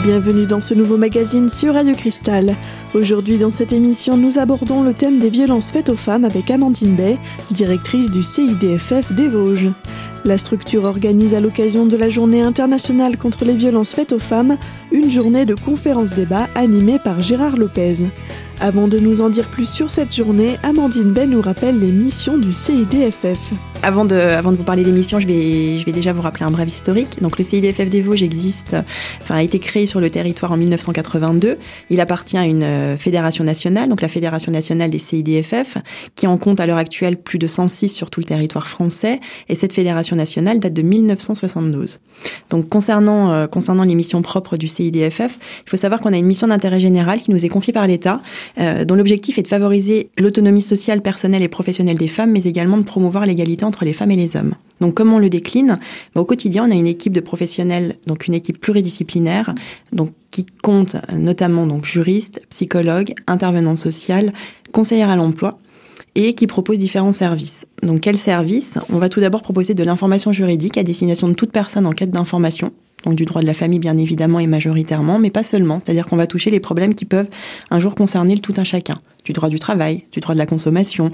bienvenue dans ce nouveau magazine sur Radio Cristal. Aujourd'hui dans cette émission, nous abordons le thème des violences faites aux femmes avec Amandine Bay, directrice du CIDFF des Vosges. La structure organise à l'occasion de la journée internationale contre les violences faites aux femmes une journée de conférence-débat animée par Gérard Lopez. Avant de nous en dire plus sur cette journée, Amandine Bay nous rappelle les missions du CIDFF. Avant de, avant de vous parler des missions, je vais, je vais déjà vous rappeler un bref historique. Donc, le CIDFF des Vosges existe, enfin, a été créé sur le territoire en 1982. Il appartient à une euh, fédération nationale, donc la Fédération nationale des CIDFF, qui en compte à l'heure actuelle plus de 106 sur tout le territoire français. Et cette fédération nationale date de 1972. Donc, concernant, euh, concernant les missions propres du CIDFF, il faut savoir qu'on a une mission d'intérêt général qui nous est confiée par l'État, euh, dont l'objectif est de favoriser l'autonomie sociale, personnelle et professionnelle des femmes, mais également de promouvoir l'égalité entre les femmes et les hommes. Donc comment on le décline bah, Au quotidien, on a une équipe de professionnels, donc une équipe pluridisciplinaire, donc qui compte notamment donc juristes, psychologues, intervenants sociaux, conseillères à l'emploi et qui propose différents services. Donc quels services? On va tout d'abord proposer de l'information juridique à destination de toute personne en quête d'information, donc du droit de la famille bien évidemment et majoritairement, mais pas seulement. C'est-à-dire qu'on va toucher les problèmes qui peuvent un jour concerner le tout un chacun. Du droit du travail, du droit de la consommation,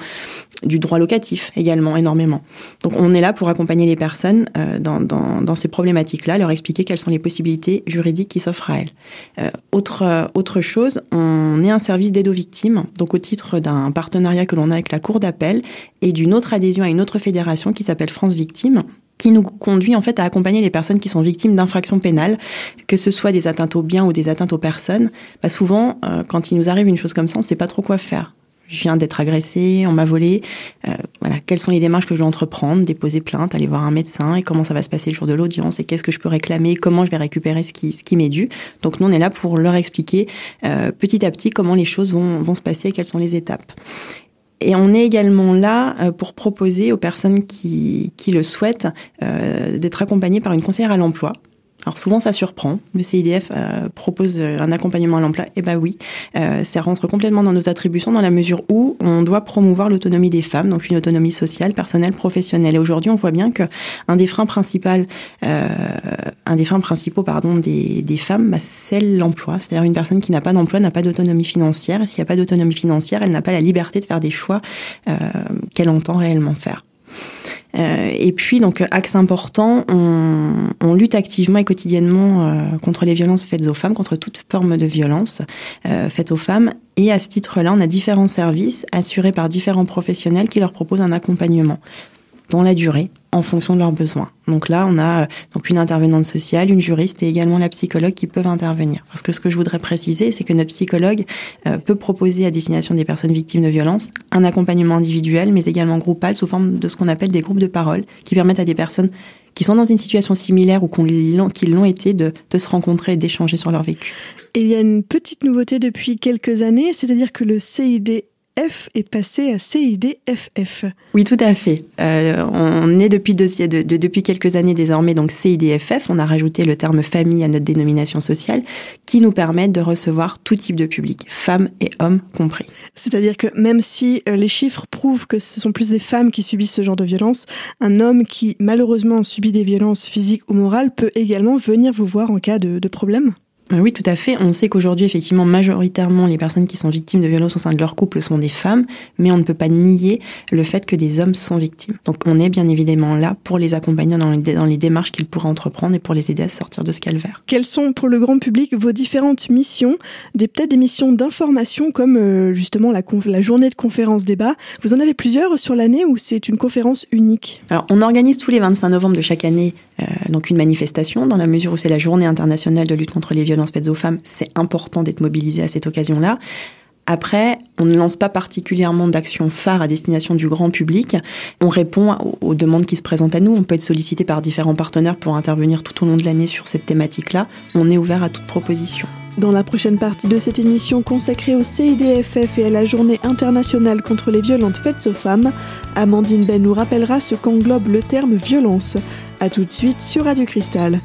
du droit locatif également énormément. Donc on est là pour accompagner les personnes euh, dans, dans, dans, ces problématiques-là, leur expliquer quelles sont les possibilités juridiques qui s'offrent à elles. Euh, autre, euh, autre chose, on est un service d'aide aux victimes, donc au titre d'un partenariat que l'on a avec la Cour d'appel et d'une autre adhésion à une autre fédération qui s'appelle France Victimes qui nous conduit en fait à accompagner les personnes qui sont victimes d'infractions pénales, que ce soit des atteintes aux biens ou des atteintes aux personnes. Bah souvent, euh, quand il nous arrive une chose comme ça, on ne sait pas trop quoi faire. Je viens d'être agressée, on m'a volé. Euh, voilà, quelles sont les démarches que je dois entreprendre? Déposer plainte, aller voir un médecin, et comment ça va se passer le jour de l'audience, et qu'est-ce que je peux réclamer, comment je vais récupérer ce qui, ce qui m'est dû. Donc nous, on est là pour leur expliquer euh, petit à petit comment les choses vont, vont se passer, quelles sont les étapes. Et on est également là euh, pour proposer aux personnes qui, qui le souhaitent euh, d'être accompagnées par une conseillère à l'emploi alors souvent ça surprend. Le CIDF euh, propose euh, un accompagnement à l'emploi. Eh ben oui, euh, ça rentre complètement dans nos attributions dans la mesure où on doit promouvoir l'autonomie des femmes, donc une autonomie sociale, personnelle, professionnelle. Et aujourd'hui, on voit bien que un des freins principaux, euh, un des freins principaux, pardon, des, des femmes, bah, c'est l'emploi. C'est-à-dire une personne qui n'a pas d'emploi n'a pas d'autonomie financière. Et s'il n'y a pas d'autonomie financière, elle n'a pas la liberté de faire des choix qu'elle entend réellement faire. Euh, et puis, donc, axe important, on, lutte activement et quotidiennement euh, contre les violences faites aux femmes, contre toute forme de violence euh, faite aux femmes. Et à ce titre-là, on a différents services assurés par différents professionnels qui leur proposent un accompagnement dans la durée en fonction de leurs besoins. Donc là, on a euh, donc une intervenante sociale, une juriste et également la psychologue qui peuvent intervenir. Parce que ce que je voudrais préciser, c'est que notre psychologue euh, peut proposer à destination des personnes victimes de violences un accompagnement individuel, mais également groupal sous forme de ce qu'on appelle des groupes de parole, qui permettent à des personnes qui sont dans une situation similaire ou qui l'ont été de, de se rencontrer et d'échanger sur leur vécu. Et il y a une petite nouveauté depuis quelques années, c'est-à-dire que le CID F est passé à CIDFF. Oui, tout à fait. Euh, on est depuis, de, de, depuis quelques années désormais donc CIDFF. On a rajouté le terme famille à notre dénomination sociale qui nous permet de recevoir tout type de public, femmes et hommes compris. C'est-à-dire que même si euh, les chiffres prouvent que ce sont plus des femmes qui subissent ce genre de violence, un homme qui malheureusement subit des violences physiques ou morales peut également venir vous voir en cas de, de problème oui, tout à fait. On sait qu'aujourd'hui, effectivement, majoritairement, les personnes qui sont victimes de violences au sein de leur couple sont des femmes, mais on ne peut pas nier le fait que des hommes sont victimes. Donc, on est bien évidemment là pour les accompagner dans les, dans les démarches qu'ils pourraient entreprendre et pour les aider à sortir de ce calvaire. Quelles sont, pour le grand public, vos différentes missions? Des Peut-être des missions d'information comme euh, justement la, la journée de conférence débat. Vous en avez plusieurs sur l'année ou c'est une conférence unique? Alors, on organise tous les 25 novembre de chaque année euh, donc une manifestation dans la mesure où c'est la journée internationale de lutte contre les violences faites aux femmes, c'est important d'être mobilisé à cette occasion-là. Après, on ne lance pas particulièrement d'actions phares à destination du grand public. On répond aux demandes qui se présentent à nous. On peut être sollicité par différents partenaires pour intervenir tout au long de l'année sur cette thématique-là. On est ouvert à toute proposition. Dans la prochaine partie de cette émission consacrée au CIDFF et à la journée internationale contre les violences faites aux femmes, Amandine Ben nous rappellera ce qu'englobe le terme violence. A tout de suite sur Radio Cristal.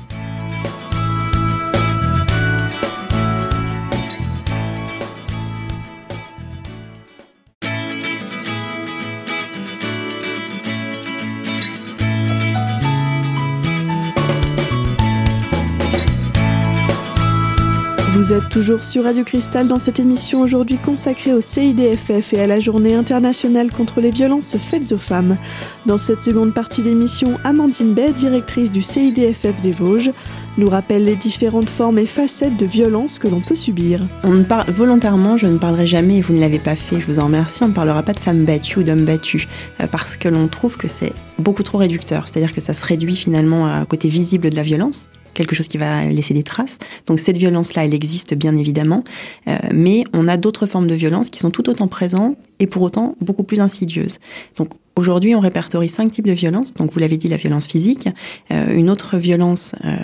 Vous êtes toujours sur Radio Cristal dans cette émission aujourd'hui consacrée au CIDFF et à la journée internationale contre les violences faites aux femmes. Dans cette seconde partie d'émission, Amandine Bay, directrice du CIDFF des Vosges, nous rappelle les différentes formes et facettes de violences que l'on peut subir. On ne parle, volontairement, je ne parlerai jamais, et vous ne l'avez pas fait, je vous en remercie, on ne parlera pas de femmes battues ou d'hommes battus, euh, parce que l'on trouve que c'est beaucoup trop réducteur, c'est-à-dire que ça se réduit finalement à côté visible de la violence, quelque chose qui va laisser des traces. Donc cette violence-là, elle existe bien évidemment, euh, mais on a d'autres formes de violence qui sont tout autant présentes et pour autant beaucoup plus insidieuses. Donc aujourd'hui, on répertorie cinq types de violences. Donc vous l'avez dit, la violence physique, euh, une autre violence, euh,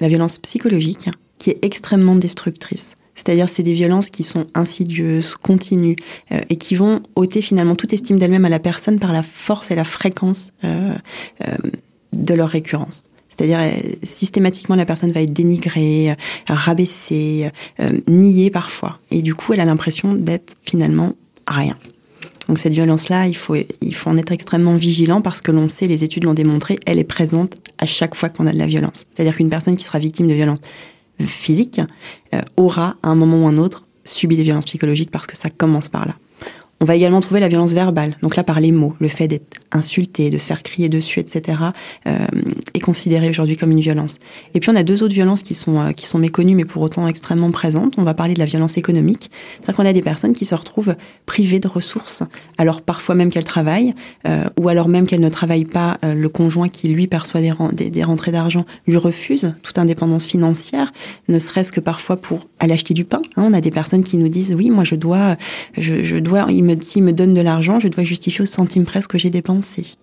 la violence psychologique, qui est extrêmement destructrice. C'est-à-dire c'est des violences qui sont insidieuses, continues, euh, et qui vont ôter finalement toute estime d'elle-même à la personne par la force et la fréquence euh, euh, de leur récurrence. C'est-à-dire euh, systématiquement la personne va être dénigrée, euh, rabaissée, euh, niée parfois. Et du coup, elle a l'impression d'être finalement rien. Donc cette violence-là, il faut, il faut en être extrêmement vigilant parce que l'on sait, les études l'ont démontré, elle est présente à chaque fois qu'on a de la violence. C'est-à-dire qu'une personne qui sera victime de violence physique aura à un moment ou un autre subi des violences psychologiques parce que ça commence par là. On va également trouver la violence verbale, donc là par les mots, le fait d'être insulté, de se faire crier dessus, etc., euh, est considéré aujourd'hui comme une violence. Et puis on a deux autres violences qui sont euh, qui sont méconnues mais pour autant extrêmement présentes. On va parler de la violence économique, c'est-à-dire qu'on a des personnes qui se retrouvent privées de ressources, alors parfois même qu'elles travaillent, euh, ou alors même qu'elles ne travaillent pas, euh, le conjoint qui lui perçoit des, des, des rentrées d'argent lui refuse toute indépendance financière, ne serait-ce que parfois pour aller acheter du pain. Hein. On a des personnes qui nous disent oui, moi je dois, je, dois, il me, s'il me donne de l'argent, je dois justifier au centime presque que j'ai dépensé.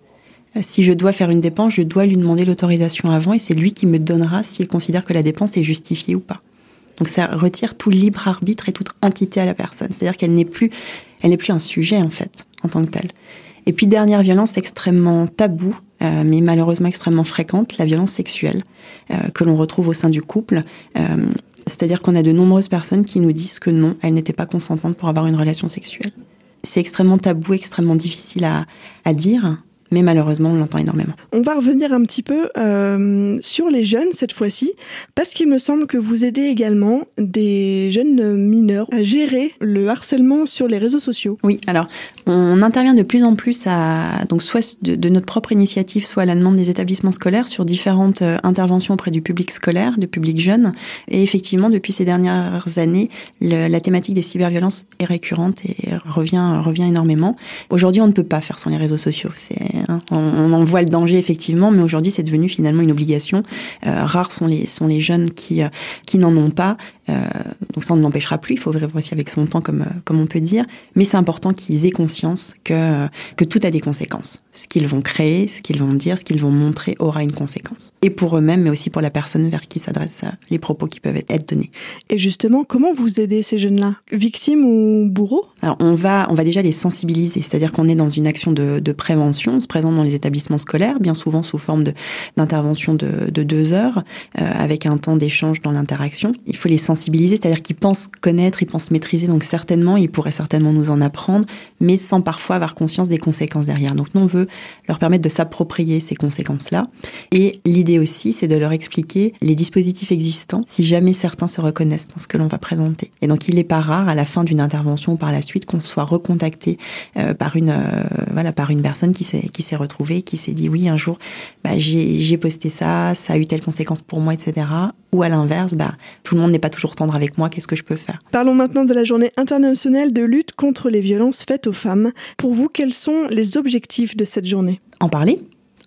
Euh, Si je dois faire une dépense, je dois lui demander l'autorisation avant et c'est lui qui me donnera s'il considère que la dépense est justifiée ou pas. Donc ça retire tout libre arbitre et toute entité à la personne. C'est-à-dire qu'elle n'est plus, elle n'est plus un sujet en fait en tant que tel. Et puis dernière violence extrêmement taboue, euh, mais malheureusement extrêmement fréquente, la violence sexuelle euh, que l'on retrouve au sein du couple. C'est-à-dire qu'on a de nombreuses personnes qui nous disent que non, elles n'étaient pas consentantes pour avoir une relation sexuelle. C'est extrêmement tabou, extrêmement difficile à, à dire, mais malheureusement, on l'entend énormément. On va revenir un petit peu euh, sur les jeunes cette fois-ci, parce qu'il me semble que vous aidez également des jeunes mineurs à gérer le harcèlement sur les réseaux sociaux. Oui, alors on intervient de plus en plus à donc soit de, de notre propre initiative, soit à la demande des établissements scolaires sur différentes euh, interventions auprès du public scolaire, du public jeune. Et effectivement, depuis ces dernières années, le, la thématique des cyberviolences est récurrente et revient revient énormément. Aujourd'hui, on ne peut pas faire sans les réseaux sociaux. C'est Hein. On, on, en voit le danger effectivement, mais aujourd'hui c'est devenu finalement une obligation. Euh, rares sont les sont les jeunes qui euh, qui n'en ont pas. Euh, donc ça on ne l'empêchera plus. Il faut vivre aussi avec son temps, comme comme on peut dire. Mais c'est important qu'ils aient conscience que que tout a des conséquences. Ce qu'ils vont créer, ce qu'ils vont dire, ce qu'ils vont montrer aura une conséquence. Et pour eux-mêmes, mais aussi pour la personne vers qui s'adressent les propos qui peuvent être donnés. Et justement, comment vous aidez ces jeunes-là, victimes ou bourreaux? Alors on va on va déjà les sensibiliser, c'est-à-dire qu'on est dans une action de, de prévention. On se présente dans les établissements scolaires, bien souvent sous forme d'intervention de, de, de, deux heures, euh, avec un temps d'échange dans l'interaction. Il faut les sensibiliser, c'est-à-dire qu'ils pensent connaître, ils pensent maîtriser, donc certainement, ils pourraient certainement nous en apprendre, mais sans parfois avoir conscience des conséquences derrière. Donc nous, on veut leur permettre de s'approprier ces conséquences-là. Et l'idée aussi, c'est de leur expliquer les dispositifs existants, si jamais certains se reconnaissent dans ce que l'on va présenter. Et donc il n'est pas rare, à la fin d'une intervention ou par la suite, qu'on soit recontacté euh, par une, euh, voilà, par une personne qui s'est qui s'est retrouvé, qui s'est dit oui un jour, bah, j'ai posté ça, ça a eu telle conséquence pour moi, etc. Ou à l'inverse, bah, tout le monde n'est pas toujours tendre avec moi, qu'est-ce que je peux faire? Parlons maintenant de la journée internationale de lutte contre les violences faites aux femmes. Pour vous, quels sont les objectifs de cette journée? En parler,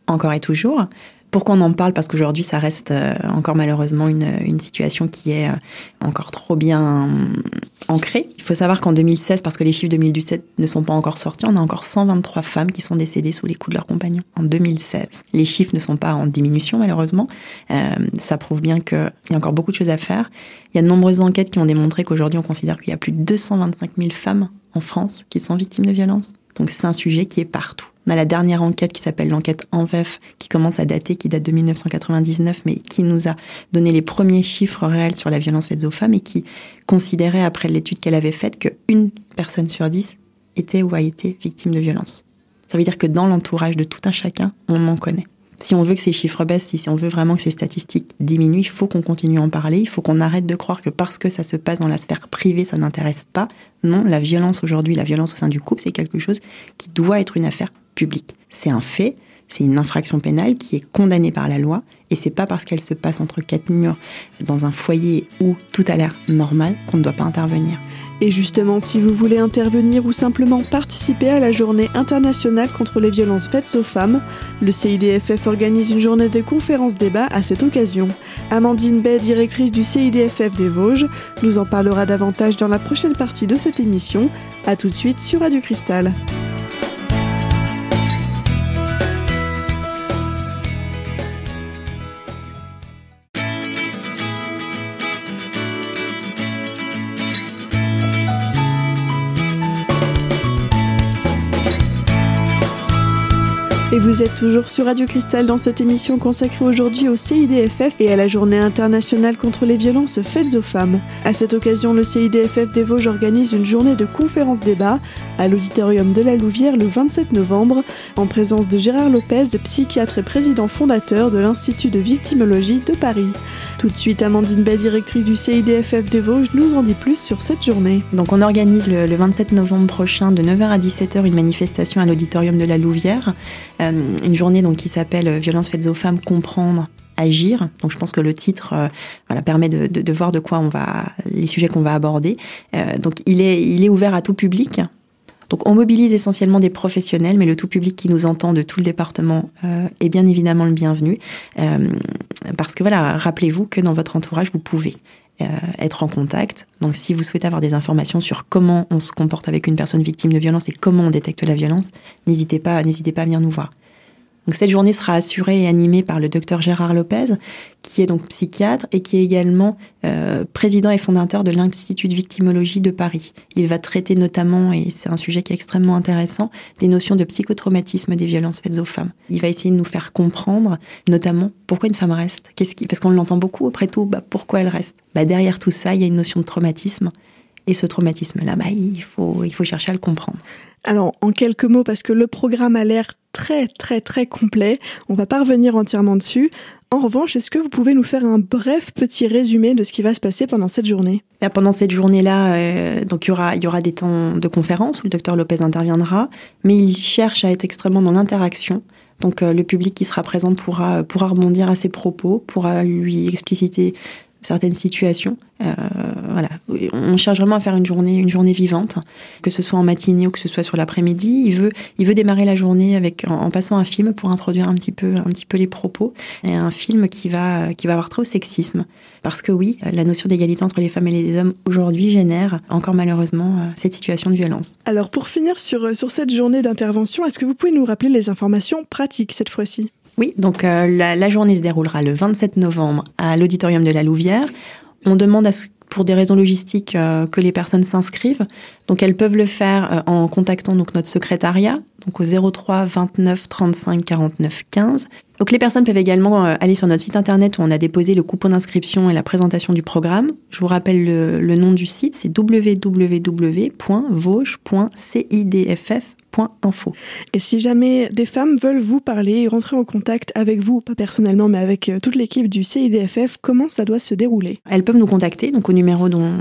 encore et toujours. Pourquoi on en parle? Parce qu'aujourd'hui, ça reste encore malheureusement une, une situation qui est encore trop bien ancrée. Il faut savoir qu'en 2016, parce que les chiffres 2017 ne sont pas encore sortis, on a encore 123 femmes qui sont décédées sous les coups de leurs compagnons en 2016. Les chiffres ne sont pas en diminution malheureusement. Euh, ça prouve bien qu'il y a encore beaucoup de choses à faire. Il y a de nombreuses enquêtes qui ont démontré qu'aujourd'hui, on considère qu'il y a plus de 225 000 femmes en France qui sont victimes de violences. Donc c'est un sujet qui est partout. On a la dernière enquête qui s'appelle l'enquête ENVEF, qui commence à dater, qui date de 1999, mais qui nous a donné les premiers chiffres réels sur la violence faite aux femmes et qui considérait, après l'étude qu'elle avait faite, qu'une personne sur dix était ou a été victime de violence. Ça veut dire que dans l'entourage de tout un chacun, on en connaît. si on veut que ces chiffres baissent, si on veut vraiment que ces statistiques diminuent, il faut qu'on continue à en parler. Il faut qu'on arrête de croire que parce que ça se passe dans la sphère privée, ça n'intéresse pas. Non, la violence aujourd'hui, la violence au sein du couple, c'est quelque chose qui doit être une affaire C'est un fait, c'est une infraction pénale qui est condamnée par la loi. Et c'est pas parce qu'elle se passe entre quatre murs dans un foyer où tout a l'air normal qu'on ne doit pas intervenir. Et justement, si vous voulez intervenir ou simplement participer à la journée internationale contre les violences faites aux femmes, le CIDFF organise une journée de conférences-débat à cette occasion. Amandine Bay, directrice du CIDFF des Vosges, nous en parlera davantage dans la prochaine partie de cette émission. A tout de suite sur Radio Cristal. Et vous êtes toujours sur Radio Cristal dans cette émission consacrée aujourd'hui au CIDFF et à la journée internationale contre les violences faites aux femmes. À cette occasion, le CIDFF des Vosges organise une journée de conférence-débat à l'auditorium de la Louvière le 27 novembre en présence de Gérard Lopez, psychiatre et président fondateur de l'Institut de victimologie de Paris. Tout de suite, Amandine Bay, directrice du CIDFF des Vosges, nous en dit plus sur cette journée. Donc on organise le, 27 novembre prochain de 9h à 17h une manifestation à l'auditorium de la Louvière. Euh, une journée donc qui s'appelle euh, Violence faites aux femmes, comprendre agir. Donc je pense que le titre euh, voilà, permet de, de, de, voir de quoi on va les sujets qu'on va aborder. Euh, donc il est il est ouvert à tout public. Donc on mobilise essentiellement des professionnels, mais le tout public qui nous entend de tout le département euh, est bien évidemment le bienvenu. Euh, parce que voilà, rappelez-vous que dans votre entourage, vous pouvez euh, être en contact. Donc si vous souhaitez avoir des informations sur comment on se comporte avec une personne victime de violence et comment on détecte la violence, n'hésitez pas, n'hésitez pas à venir nous voir. Donc cette journée sera assurée et animée par le docteur Gérard Lopez, qui est donc psychiatre et qui est également euh, président et fondateur de l'Institut de victimologie de Paris. Il va traiter notamment, et c'est un sujet qui est extrêmement intéressant, des notions de psychotraumatisme des violences faites aux femmes. Il va essayer de nous faire comprendre, notamment, pourquoi une femme reste. Parce qu'on l'entend beaucoup, après tout, bah, pourquoi elle reste bah, Derrière tout ça, il y a une notion de traumatisme. Et ce traumatisme-là, bah, il, faut, il faut chercher à le comprendre. Alors, en quelques mots, parce que le programme a l'air très très très complet, on va pas revenir entièrement dessus. En revanche, est-ce que vous pouvez nous faire un bref petit résumé de ce qui va se passer pendant cette journée? Pendant cette journée-là, euh, donc il y aura y aura des temps de conférence où le docteur Lopez interviendra, mais il cherche à être extrêmement dans l'interaction. Donc euh, le public qui sera présent pourra pourra rebondir à ses propos, pourra lui expliciter certaines situations. Euh, voilà, on cherche vraiment à faire une journée, une journée vivante, que ce soit en matinée ou que ce soit sur l'après-midi. Il veut, il veut démarrer la journée avec en, passant un film pour introduire un petit peu, un petit peu les propos, et un film qui va, qui va avoir trop sexisme, parce que oui, la notion d'égalité entre les femmes et les hommes aujourd'hui génère encore malheureusement euh, cette situation de violence. Alors pour finir sur sur cette journée d'intervention, est-ce que vous pouvez nous rappeler les informations pratiques cette fois-ci? Oui, donc euh, la, la, journée se déroulera le 27 novembre à l'auditorium de la Louvière. On demande à ce, pour des raisons logistiques euh, que les personnes s'inscrivent. Donc elles peuvent le faire euh, en contactant donc notre secrétariat, donc au 03 29 35 49 15. Donc les personnes peuvent également aller sur notre site internet où on a déposé le coupon d'inscription et la présentation du programme. Je vous rappelle le, le nom du site, c'est www.vauche.cidff info. Et si jamais des femmes veulent vous parler et rentrer en contact avec vous, pas personnellement, mais avec euh, toute l'équipe du CIDFF, comment ça doit se dérouler? Elles peuvent nous contacter, donc au numéro dont,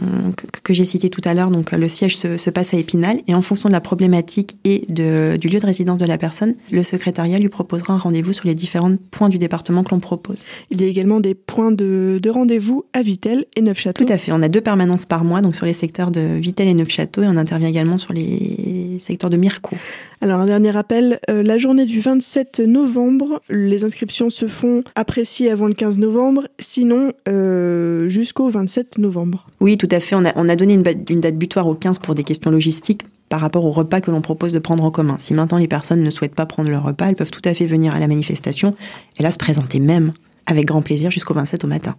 que, j'ai cité tout à l'heure, donc le siège se, se, passe à Épinal, et en fonction de la problématique et de, du lieu de résidence de la personne, le secrétariat lui proposera un rendez-vous sur les différents points du département que l'on propose. Il y a également des points de, de rendez-vous à Vitel et Neufchâteau. Tout à fait, on a deux permanences par mois, donc sur les secteurs de Vitel et Neufchâteau, et on intervient également sur les secteurs de Mirco. Alors un dernier rappel, euh, la journée du 27 novembre, les inscriptions se font appréciées avant le 15 novembre, sinon euh, jusqu'au 27 novembre. Oui, tout à fait. On a, on a donné une, une date butoir au 15 pour des questions logistiques par rapport au repas que l'on propose de prendre en commun. Si maintenant les personnes ne souhaitent pas prendre leur repas, elles peuvent tout à fait venir à la manifestation et là se présenter même avec grand plaisir jusqu'au 27 au matin.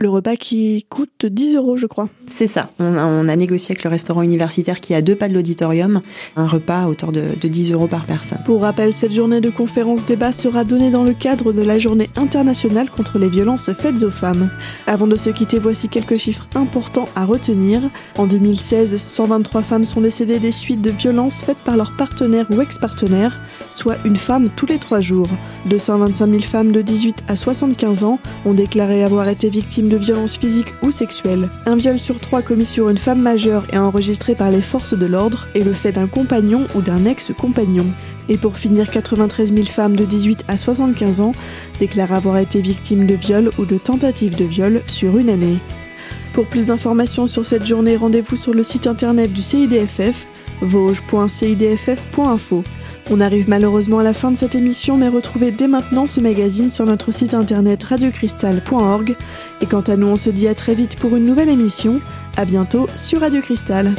Le repas qui coûte 10 euros, je crois. C'est ça. On a, négocié avec le restaurant universitaire qui a deux pas de l'auditorium un repas à hauteur de, de 10 euros par personne. Pour rappel, cette journée de conférence débat sera donnée dans le cadre de la journée internationale contre les violences faites aux femmes. Avant de se quitter, voici quelques chiffres importants à retenir. En 2016, 123 femmes sont décédées des suites de violences faites par leur partenaire ou ex-partenaire soit une femme tous les trois jours. 225 000 femmes de 18 à 75 ans ont déclaré avoir été victimes de violences physiques ou sexuelles. Un viol sur trois commis sur une femme majeure et enregistré par les forces de l'ordre est le fait d'un compagnon ou d'un ex-compagnon. Et pour finir, 93 000 femmes de 18 à 75 ans déclarent avoir été victimes de viol ou de tentatives de viol sur une année. Pour plus d'informations sur cette journée, rendez-vous sur le site internet du CIDFF, vosges.cidff.info. On arrive malheureusement à la fin de cette émission, mais retrouvez dès maintenant ce magazine sur notre site internet radiocristal.org. Et quant à nous, on se dit à très vite pour une nouvelle émission. À bientôt sur Radio Cristal.